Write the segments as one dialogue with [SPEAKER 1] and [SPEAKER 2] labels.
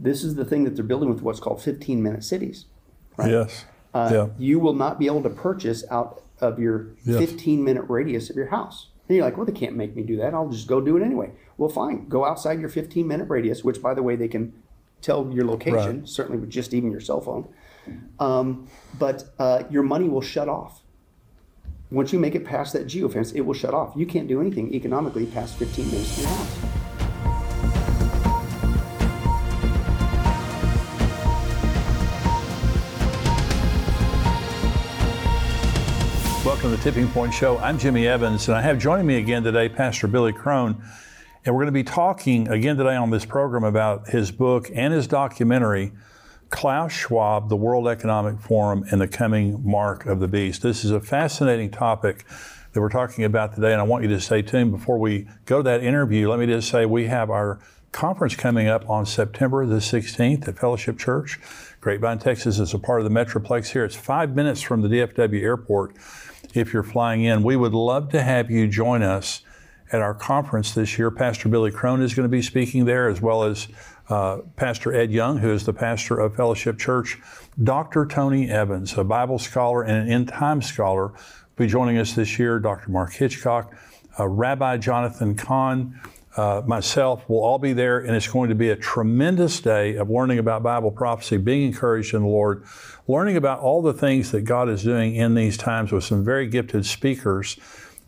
[SPEAKER 1] this is the thing that they're building with what's called 15 minute cities. Right?
[SPEAKER 2] Yes.
[SPEAKER 1] Uh,
[SPEAKER 2] yeah.
[SPEAKER 1] You will not be able to purchase out of your
[SPEAKER 2] Yes.
[SPEAKER 1] 15 minute radius of your house. And you're like, well, they can't make me do that. I'll just go do it anyway. Well, fine. Go outside your 15 minute radius, which, by the way, they can tell your location,
[SPEAKER 2] Right.
[SPEAKER 1] certainly with just even your cell phone. Um, but uh, your money will shut off. Once you make it past that geofence, it will shut off. You can't do anything economically past 15 minutes from your house.
[SPEAKER 2] Welcome to the Tipping Point Show. I'm Jimmy Evans, and I have joining me again today Pastor Billy Crone. And we're going to be talking again today on this program about his book and his documentary, Klaus Schwab, the World Economic Forum, and the Coming Mark of the Beast. This is a fascinating topic that we're talking about today, and I want you to stay tuned. Before we go to that interview, let me just say we have our conference coming up on September the 16th at Fellowship Church. Grapevine, Texas is a part of the Metroplex here. It's five minutes from the DFW airport if you're flying in. We would love to have you join us at our conference this year. Pastor Billy Crone is going to be speaking there, as well as uh, Pastor Ed Young, who is the pastor of Fellowship Church. Dr. Tony Evans, a Bible scholar and an end time scholar, will be joining us this year. Dr. Mark Hitchcock, uh, Rabbi Jonathan Cahn, uh, myself will all be there, and it's going to be a tremendous day of learning about Bible prophecy, being encouraged in the Lord, learning about all the things that God is doing in these times with some very gifted speakers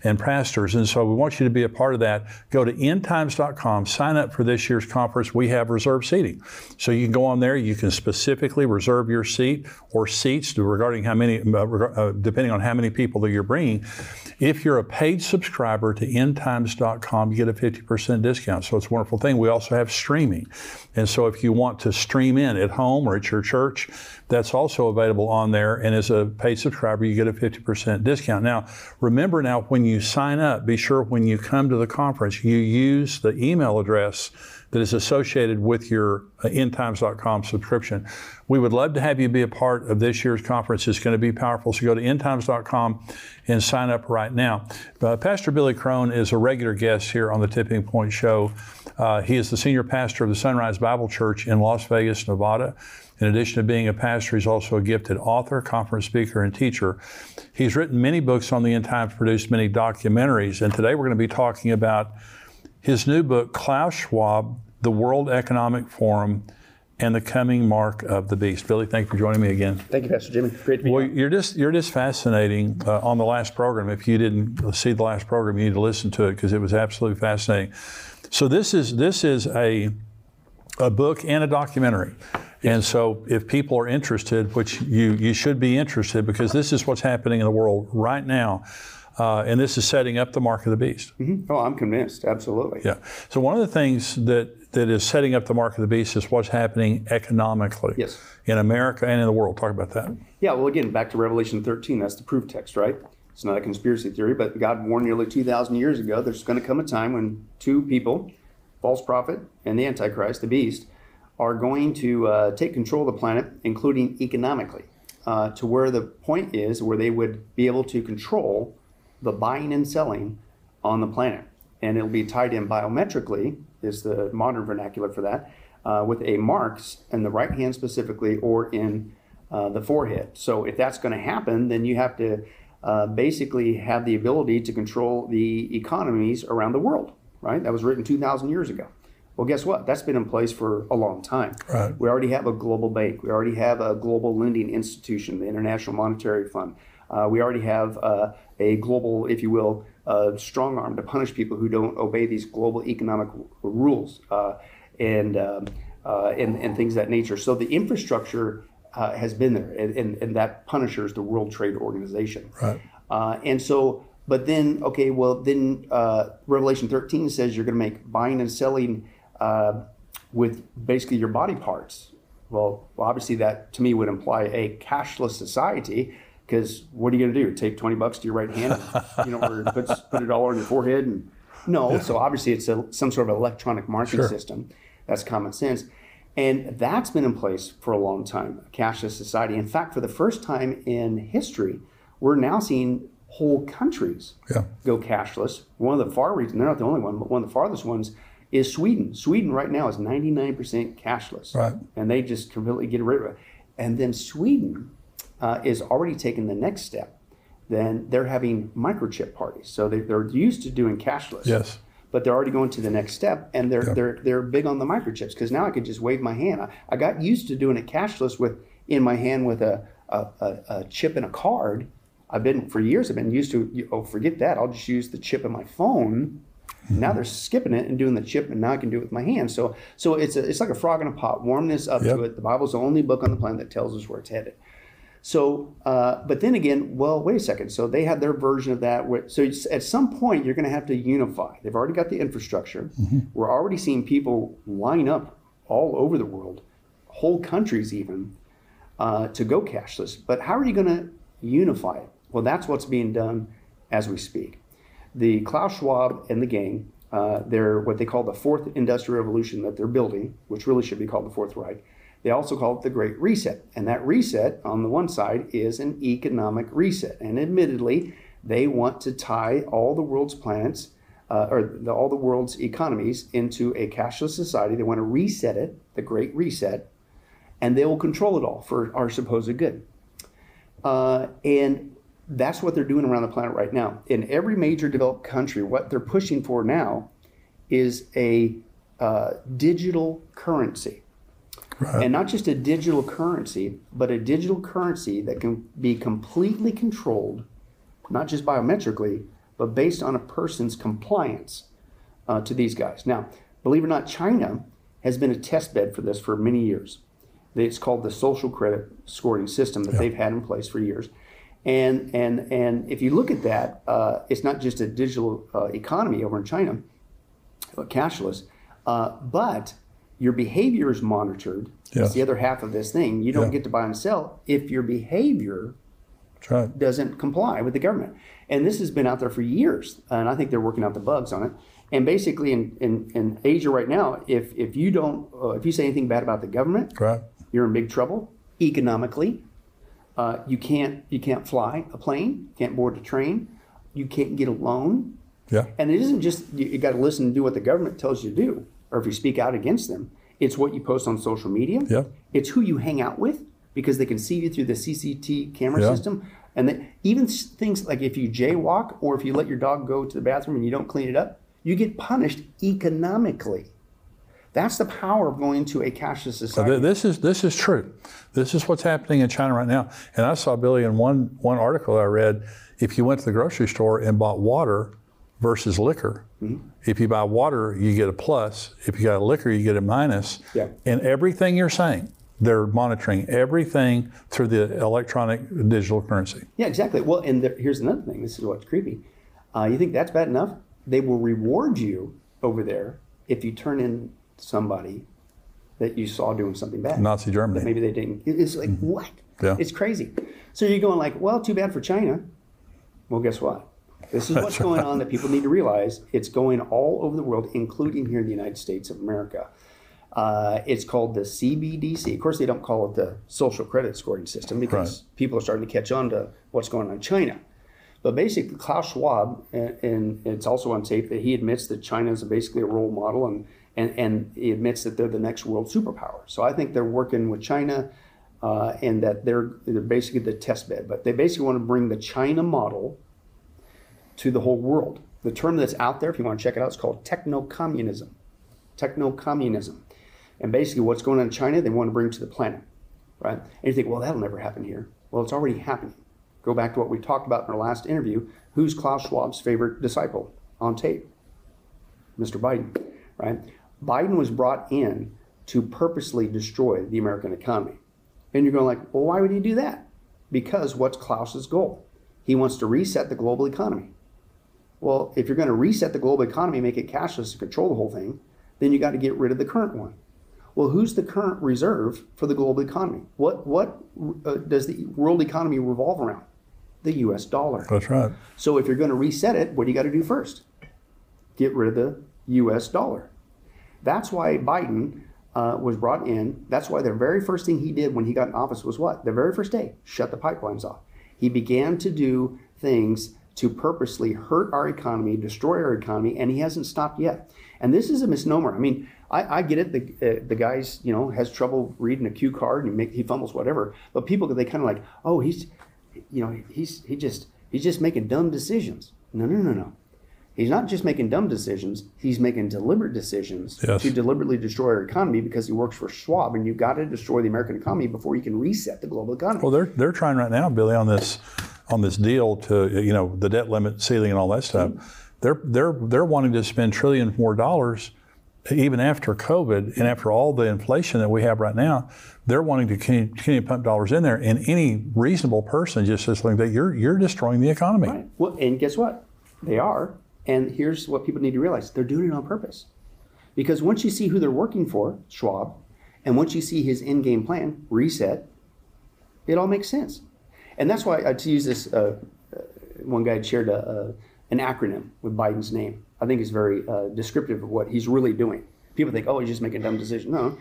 [SPEAKER 2] and pastors. And so we want you to be a part of that. Go to endtimes.com, sign up for this year's conference. We have reserved seating. So you can go on there, you can specifically reserve your seat or seats regarding how many, uh, uh, depending on how many people that you're bringing. If you're a paid subscriber to endtimes.com, you get a 50% discount. So it's a wonderful thing. We also have streaming. And so if you want to stream in at home or at your church, that's also available on there. And as a paid subscriber, you get a 50% discount. Now, remember now, when you sign up, be sure when you come to the conference, you use the email address that is associated with your uh, endtimes.com subscription. We would love to have you be a part of this year's conference. It's going to be powerful. So go to endtimes.com and sign up right now. Uh, pastor Billy Crone is a regular guest here on the Tipping Point Show. Uh, he is the senior pastor of the Sunrise Bible Church in Las Vegas, Nevada. In addition to being a pastor, he's also a gifted author, conference speaker, and teacher. He's written many books on the end times, produced many documentaries, and today we're going to be talking about his new book, Klaus Schwab, The World Economic Forum, and the Coming Mark of the Beast. Billy, thank you for joining me again.
[SPEAKER 1] Thank you, Pastor Jimmy. Great to be here.
[SPEAKER 2] Well,
[SPEAKER 1] here.
[SPEAKER 2] you're just you're just fascinating uh, on the last program. If you didn't see the last program, you need to listen to it because it was absolutely fascinating. So this is this is a a book and a documentary. And so if people are interested, which you you should be interested because this is what's happening in the world right now. Uh, and this is setting up the mark of the beast.
[SPEAKER 1] Oh, I'm convinced. Absolutely.
[SPEAKER 2] Yeah. So one of the things that that is setting up the mark of the beast is what's happening economically
[SPEAKER 1] Yes.
[SPEAKER 2] in America and in the world. Talk about that.
[SPEAKER 1] Yeah, well, again, back to Revelation 13, that's the proof text, right? It's not a conspiracy theory, but God warned nearly 2,000 years ago there's going to come a time when two people, false prophet and the Antichrist, the beast, are going to uh, take control of the planet, including economically, uh, to where the point is where they would be able to control the buying and selling on the planet. And it'll be tied in biometrically, is the modern vernacular for that, uh, with a marks in the right hand specifically or in uh, the forehead. So if that's going to happen, then you have to uh, basically have the ability to control the economies around the world, right? That was written 2,000 years ago. Well, guess what? That's been in place for a long time.
[SPEAKER 2] Right.
[SPEAKER 1] We already have a global bank. We already have a global lending institution, the International Monetary Fund. Uh, we already have uh, a global, if you will, uh, strong arm to punish people who don't obey these global economic r- rules uh, and, um, uh, and and things of that nature. So the infrastructure uh, has been there, and, and, and that punishes the World Trade Organization.
[SPEAKER 2] Right.
[SPEAKER 1] Uh, and so, but then, okay, well, then uh, Revelation 13 says you're going to make buying and selling uh, with basically your body parts. Well, well, obviously, that to me would imply a cashless society. Because what are you going to do? Take 20 bucks to your right hand, and, you know, or put, put it all on your forehead? And no, so obviously it's a, some sort of electronic marking
[SPEAKER 2] Sure.
[SPEAKER 1] system. That's common sense. And that's been in place for a long time, a cashless society. In fact, for the first time in history, we're now seeing whole countries
[SPEAKER 2] Yeah.
[SPEAKER 1] go cashless. One of the far regions, they're not the only one, but one of the farthest ones is Sweden. Sweden right now is 99% cashless.
[SPEAKER 2] Right.
[SPEAKER 1] And they just completely get rid of it. And then Sweden uh, is already taking the next step. Then they're having microchip parties. So they, they're used to doing cashless.
[SPEAKER 2] Yes.
[SPEAKER 1] But they're already going to the next step, and they're
[SPEAKER 2] Yeah.
[SPEAKER 1] they're they're big on the microchips because now I could just wave my hand. I, I got used to doing it cashless with in my hand with a a, a, a chip and a card. I've been for years. I've been used to. Oh, forget that. I'll just use the chip in my phone. Now they're skipping it and doing the chip, and now I can do it with my hand. So, so it's a, it's like a frog in a pot. Warm this up
[SPEAKER 2] Yep.
[SPEAKER 1] to it. The Bible's the only book on the planet that tells us where it's headed. So, uh, but then again, well, wait a second. So they had their version of that. where- So it's, at some point, you're going to have to unify. They've already got the infrastructure. We're already seeing people line up all over the world, whole countries even, uh, to go cashless. But how are you going to unify it? Well, that's what's being done as we speak. The Klaus Schwab and the gang, uh, they're what they call the fourth industrial revolution that they're building, which really should be called the Fourth Reich. They also call it the Great Reset. And that reset, on the one side, is an economic reset. And admittedly, they want to tie all the world's planets, uh, or the, all the world's economies, into a cashless society. They want to reset it, the Great Reset, and they will control it all for our supposed good. Uh, and that's what they're doing around the planet right now. In every major developed country, what they're pushing for now is a uh, digital currency.
[SPEAKER 2] Right.
[SPEAKER 1] And not just a digital currency, but a digital currency that can be completely controlled, not just biometrically, but based on a person's compliance uh, to these guys. Now, believe it or not, China has been a test bed for this for many years. It's called the social credit scoring system that they've had in place for years. And, and, and if you look at that, uh, it's not just a digital uh, economy over in China, cashless, uh, but your behavior is monitored.
[SPEAKER 2] Yes.
[SPEAKER 1] It's the other half of this thing. You don't
[SPEAKER 2] Yeah.
[SPEAKER 1] get to buy and sell if your behavior
[SPEAKER 2] right.
[SPEAKER 1] doesn't comply with the government. And this has been out there for years, and I think they're working out the bugs on it. And basically, in, in, in Asia right now, if, if you don't, uh, if you say anything bad about the government,
[SPEAKER 2] Right.
[SPEAKER 1] you're in big trouble economically. Uh, you can't you can't fly a plane, can't board a train, you can't get a loan,
[SPEAKER 2] Yeah.
[SPEAKER 1] and it isn't just you, you got to listen and do what the government tells you to do, or if you speak out against them. It's what you post on social media.
[SPEAKER 2] Yeah.
[SPEAKER 1] It's who you hang out with because they can see you through the CCT camera
[SPEAKER 2] Yeah.
[SPEAKER 1] system. And then even things like if you jaywalk or if you let your dog go to the bathroom and you don't clean it up, you get punished economically. That's the power of going to a cashless
[SPEAKER 2] So
[SPEAKER 1] society.
[SPEAKER 2] th- this is this is true. This is what's happening in China right now. And I saw Billy in one one article I read. If you went to the grocery store and bought water versus liquor,
[SPEAKER 1] Mm-hmm.
[SPEAKER 2] if you buy water, you get a plus. If you got a liquor, you get a minus.
[SPEAKER 1] Yeah.
[SPEAKER 2] And everything you're saying, they're monitoring everything through the electronic digital currency.
[SPEAKER 1] Yeah, exactly. Well, and there, here's another thing. This is what's creepy. Uh, you think that's bad enough? They will reward you over there if you turn in somebody that you saw doing something bad.
[SPEAKER 2] Nazi Germany.
[SPEAKER 1] Maybe they didn't. It's like what?
[SPEAKER 2] Yeah.
[SPEAKER 1] It's crazy. So you're going like, well, too bad for China. Well, guess what? This is what's going on that people need to realize. It's going all over the world, including here in the United States of America. Uh, it's called the CBDC. Of course, they don't call it the social credit scoring system because people are starting to catch on to what's going on in China. But basically, Klaus Schwab, and, and it's also on tape that he admits that China is basically a role model, and, and, and he admits that they're the next world superpower. So I think they're working with China, uh, and that they're they're basically the test bed. But they basically want to bring the China model to the whole world. The term that's out there, if you want to check it out, it's called techno communism. Techno communism. And basically, what's going on in China, they want to bring to the planet, right? And you think, well, that'll never happen here. Well, it's already happening. Go back to what we talked about in our last interview. Who's Klaus Schwab's favorite disciple on tape? Mr. Biden, right? Biden was brought in to purposely destroy the American economy. And you're going like, well, why would he do that? Because what's Klaus's goal? He wants to reset the global economy. Well, if you're going to reset the global economy, make it cashless and control the whole thing, then you got to get rid of the current one. Well, who's the current reserve for the global economy? What what uh, does the world economy revolve around? The U.S. dollar.
[SPEAKER 2] That's right.
[SPEAKER 1] So if you're going to reset it, what do you got to do first? Get rid of the U.S. dollar. That's why Biden uh, was brought in. That's why the very first thing he did when he got in office was what? The very first day, shut the pipelines off. He began to do things to purposely hurt our economy, destroy our economy, and he hasn't stopped yet. And this is a misnomer. I mean, I, I get it. The uh, the guy's you know has trouble reading a cue card and he, make, he fumbles whatever. But people they kind of like, oh, he's you know he's he just he's just making dumb decisions. No, no, no, no. He's not just making dumb decisions, he's making deliberate decisions
[SPEAKER 2] Yes.
[SPEAKER 1] to deliberately destroy our economy because he works for Schwab and you've got to destroy the American economy before you can reset the global economy.
[SPEAKER 2] Well, they're they're trying right now, Billy, on this on this deal to you know the debt limit ceiling and all that stuff. They're they're they're wanting to spend trillions more dollars, even after COVID and after all the inflation that we have right now. They're wanting to continue, continue to pump dollars in there, and any reasonable person just says like that you're you're destroying the economy.
[SPEAKER 1] Right. Well, and guess what? They are. And here's what people need to realize they're doing it on purpose. Because once you see who they're working for, Schwab, and once you see his end game plan, reset, it all makes sense. And that's why, uh, to use this, uh, uh, one guy shared a, a, an acronym with Biden's name. I think is very uh, descriptive of what he's really doing. People think, oh, he's just making dumb decisions. No.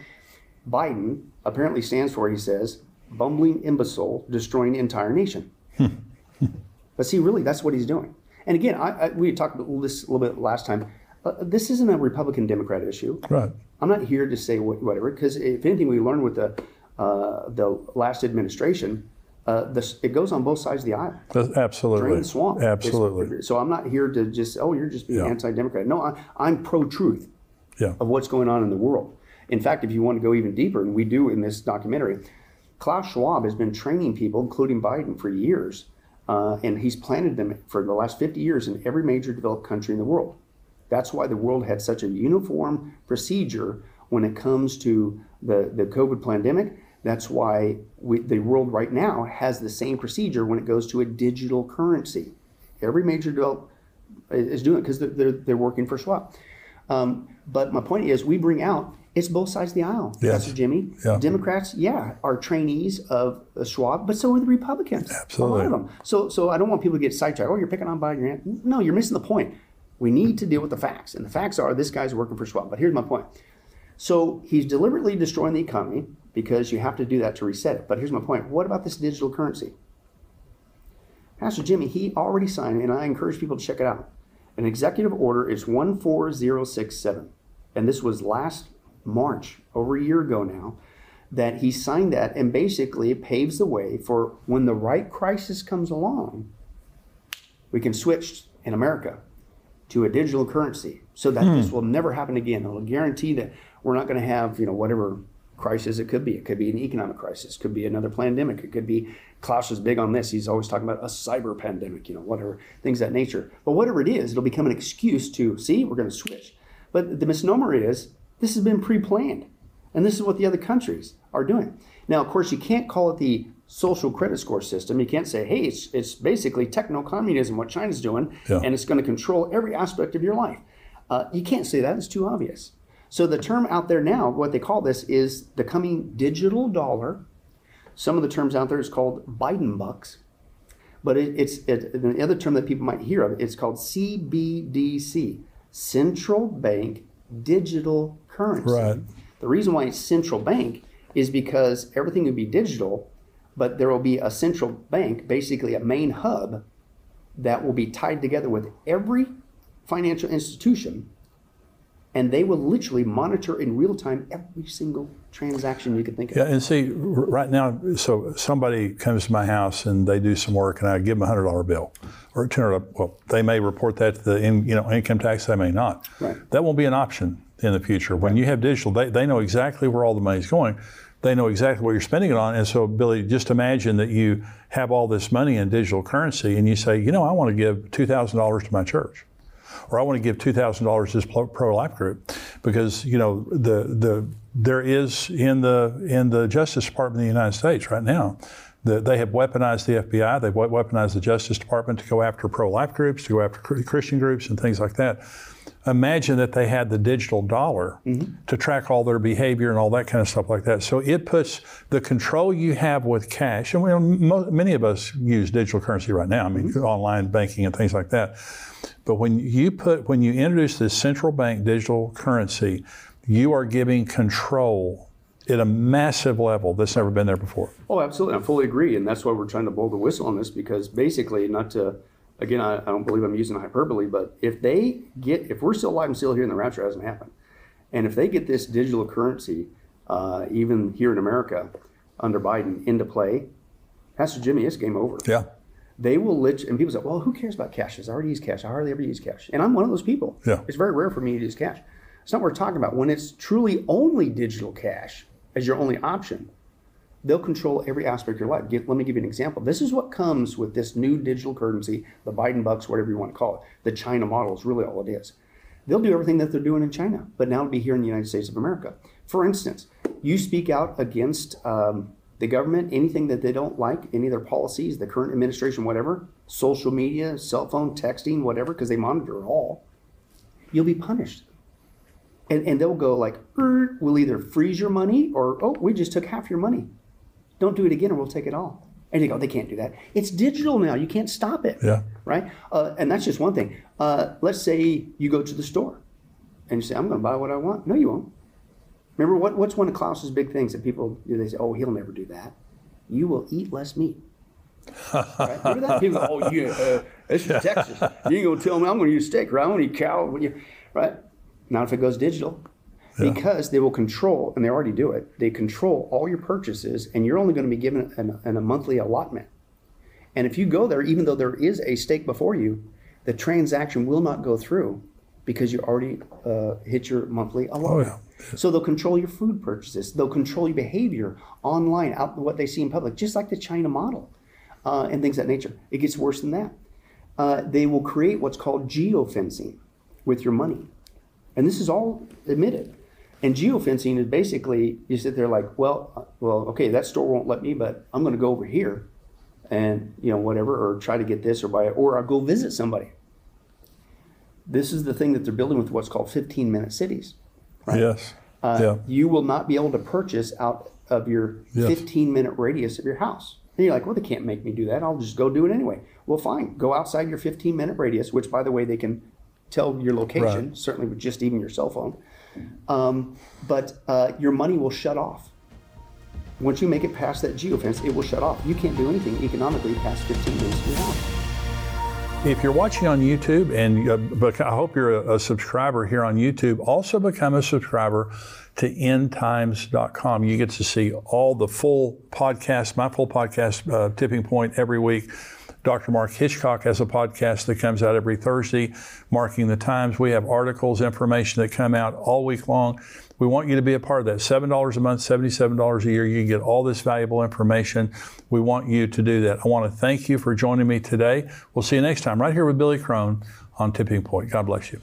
[SPEAKER 1] Biden apparently stands for, he says, bumbling imbecile destroying entire nation. But see, really, that's what he's doing. And again, I, I, we talked about this a little bit last time. Uh, this isn't a Republican Democrat issue.
[SPEAKER 2] Right.
[SPEAKER 1] I'm not here to say what, whatever, because if anything, we learned with the uh, the last administration, uh, this, it goes on both sides of the aisle.
[SPEAKER 2] That's- Absolutely.
[SPEAKER 1] Drain the swamp. It's-
[SPEAKER 2] Absolutely.
[SPEAKER 1] so I'm not here to just oh, you're just being
[SPEAKER 2] Yeah.
[SPEAKER 1] anti-democrat. No, I, I'm pro-truth
[SPEAKER 2] Yeah.
[SPEAKER 1] of what's going on in the world. In fact, if you want to go even deeper, and we do in this documentary, Klaus Schwab has been training people, including Biden, for years, uh, and he's planted them for the last 50 years in every major developed country in the world. That's why the world had such a uniform procedure when it comes to the, the COVID pandemic. That's why we, the world right now has the same procedure when it goes to a digital currency. Every major developed is doing it because they're, they're, they're working for Schwab. Um, but my point is, we bring out it's both sides of the aisle.
[SPEAKER 2] Yes.
[SPEAKER 1] Pastor Jimmy.
[SPEAKER 2] Yeah.
[SPEAKER 1] Democrats, yeah, are trainees of Schwab, but so are the Republicans.
[SPEAKER 2] Absolutely.
[SPEAKER 1] A lot of them. So, so I don't want people to get sidetracked. Oh, you're picking on Biden. you're- No, you're missing the point. We need to deal with the facts, and the facts are this guy's working for Schwab. But here's my point. So he's deliberately destroying the economy because you have to do that to reset it. But here's my point. What about this digital currency? Pastor Jimmy, he already signed, and I encourage people to check it out. An executive order is 14067. And this was last March, over a year ago now, that he signed that and basically it paves the way for when the right crisis comes along, we can switch in America to a digital currency so that this hmm. will never happen again. It'll guarantee that we're not going to have, you know, whatever crisis it could be. It could be an economic crisis, could be another pandemic, it could be Klaus is big on this. He's always talking about a cyber pandemic, you know, whatever, things of that nature. But whatever it is, it'll become an excuse to see, we're going to switch. But the misnomer is this has been pre-planned. And this is what the other countries are doing. Now, of course, you can't call it the social credit score system. You can't say, hey, it's, it's basically techno communism, what China's doing,
[SPEAKER 2] Yeah.
[SPEAKER 1] and it's going to control every aspect of your life. Uh, you can't say that, it's too obvious. So, the term out there now, what they call this is the coming digital dollar. Some of the terms out there is called Biden bucks. But it, it's it, the other term that people might hear of. It's called CBDC, central bank digital currency.
[SPEAKER 2] Right.
[SPEAKER 1] The reason why it's central bank is because everything would be digital, but there will be a central bank, basically a main hub, that will be tied together with every financial institution, and they will literally monitor in real time every single transaction you can think of.
[SPEAKER 2] Yeah, and see, right now, so somebody comes to my house and they do some work, and I give them a hundred dollar bill or two hundred. Well, they may report that to the in, you know income tax. They may not.
[SPEAKER 1] Right.
[SPEAKER 2] That won't be an option in the future. When you have digital, they, they know exactly where all the money's going. They know exactly what you're spending it on. And so, Billy, just imagine that you have all this money in digital currency, and you say, you know, I want to give two thousand dollars to my church or I want to give two thousand dollars to this pro life group, because you know the the there is in the in the Justice Department of the United States right now. The, they have weaponized the FBI. They've weaponized the Justice Department to go after pro-life groups, to go after Christian groups, and things like that. Imagine that they had the digital dollar mm-hmm. to track all their behavior and all that kind of stuff like that. So it puts the control you have with cash, and we, mo- many of us use digital currency right now. I mean, mm-hmm. online banking and things like that. But when you put when you introduce this central bank digital currency, you are giving control at a massive level that's never been there before.
[SPEAKER 1] Oh, absolutely. I fully agree. And that's why we're trying to blow the whistle on this because basically, not to again, I, I don't believe I'm using hyperbole, but if they get, if we're still alive and still here and the rapture hasn't happened, and if they get this digital currency, uh, even here in America under Biden, into play, Pastor Jimmy, it's game over.
[SPEAKER 2] Yeah.
[SPEAKER 1] They will lit, and people say, well, who cares about cash? I already use cash. I hardly ever use cash. And I'm one of those people.
[SPEAKER 2] Yeah.
[SPEAKER 1] It's very rare for me to use cash. It's not what we're talking about. When it's truly only digital cash as your only option, they'll control every aspect of your life. Give, let me give you an example. This is what comes with this new digital currency, the Biden bucks, whatever you want to call it. The China model is really all it is. They'll do everything that they're doing in China, but now it'll be here in the United States of America. For instance, you speak out against um, the government, anything that they don't like, any of their policies, the current administration, whatever, social media, cell phone, texting, whatever, because they monitor it all, you'll be punished. And, and they'll go like, "Er, we'll either freeze your money or, oh, we just took half your money. Don't do it again or we'll take it all. And they go, they can't do that. It's digital now. You can't stop it.
[SPEAKER 2] Yeah.
[SPEAKER 1] Right? Uh, and that's just one thing. Uh, let's say you go to the store and you say, I'm going to buy what I want. No, you won't. Remember, what, what's one of Klaus's big things that people do? They say, oh, he'll never do that. You will eat less meat. right? Remember that? People go, oh, yeah, uh, this is Texas. You ain't going to tell me I'm going to eat steak, right? I'm going to eat cow. Right? Not if it goes digital. Because they will control, and they already do it, they control all your purchases, and you're only going to be given an, an, a monthly allotment. And if you go there, even though there is a steak before you, the transaction will not go through because you already uh, hit your monthly allotment. So they'll control your food purchases. They'll control your behavior online, out what they see in public, just like the China model, uh, and things of that nature. It gets worse than that. Uh, they will create what's called geofencing with your money, and this is all admitted. And geofencing is basically you sit there like, well, well, okay, that store won't let me, but I'm going to go over here, and you know whatever, or try to get this or buy it, or I'll go visit somebody. This is the thing that they're building with what's called 15 minute cities.
[SPEAKER 2] Yes.
[SPEAKER 1] Uh,
[SPEAKER 2] yeah.
[SPEAKER 1] You will not be able to purchase out of your
[SPEAKER 2] Yes.
[SPEAKER 1] 15 minute radius of your house. And you're like, well, they can't make me do that. I'll just go do it anyway. Well, fine. Go outside your 15 minute radius, which, by the way, they can tell your location,
[SPEAKER 2] Right.
[SPEAKER 1] certainly with just even your cell phone. Um, but uh, your money will shut off. Once you make it past that geofence, it will shut off. You can't do anything economically past 15 minutes.
[SPEAKER 2] If you're watching on YouTube, and uh, I hope you're a, a subscriber here on YouTube, also become a subscriber to endtimes.com. You get to see all the full podcast, my full podcast, uh, Tipping Point, every week. Dr. Mark Hitchcock has a podcast that comes out every Thursday, marking the times. We have articles, information that come out all week long. We want you to be a part of that. $7 a month, $77 a year. You get all this valuable information. We want you to do that. I want to thank you for joining me today. We'll see you next time right here with Billy Crone on Tipping Point. God bless you.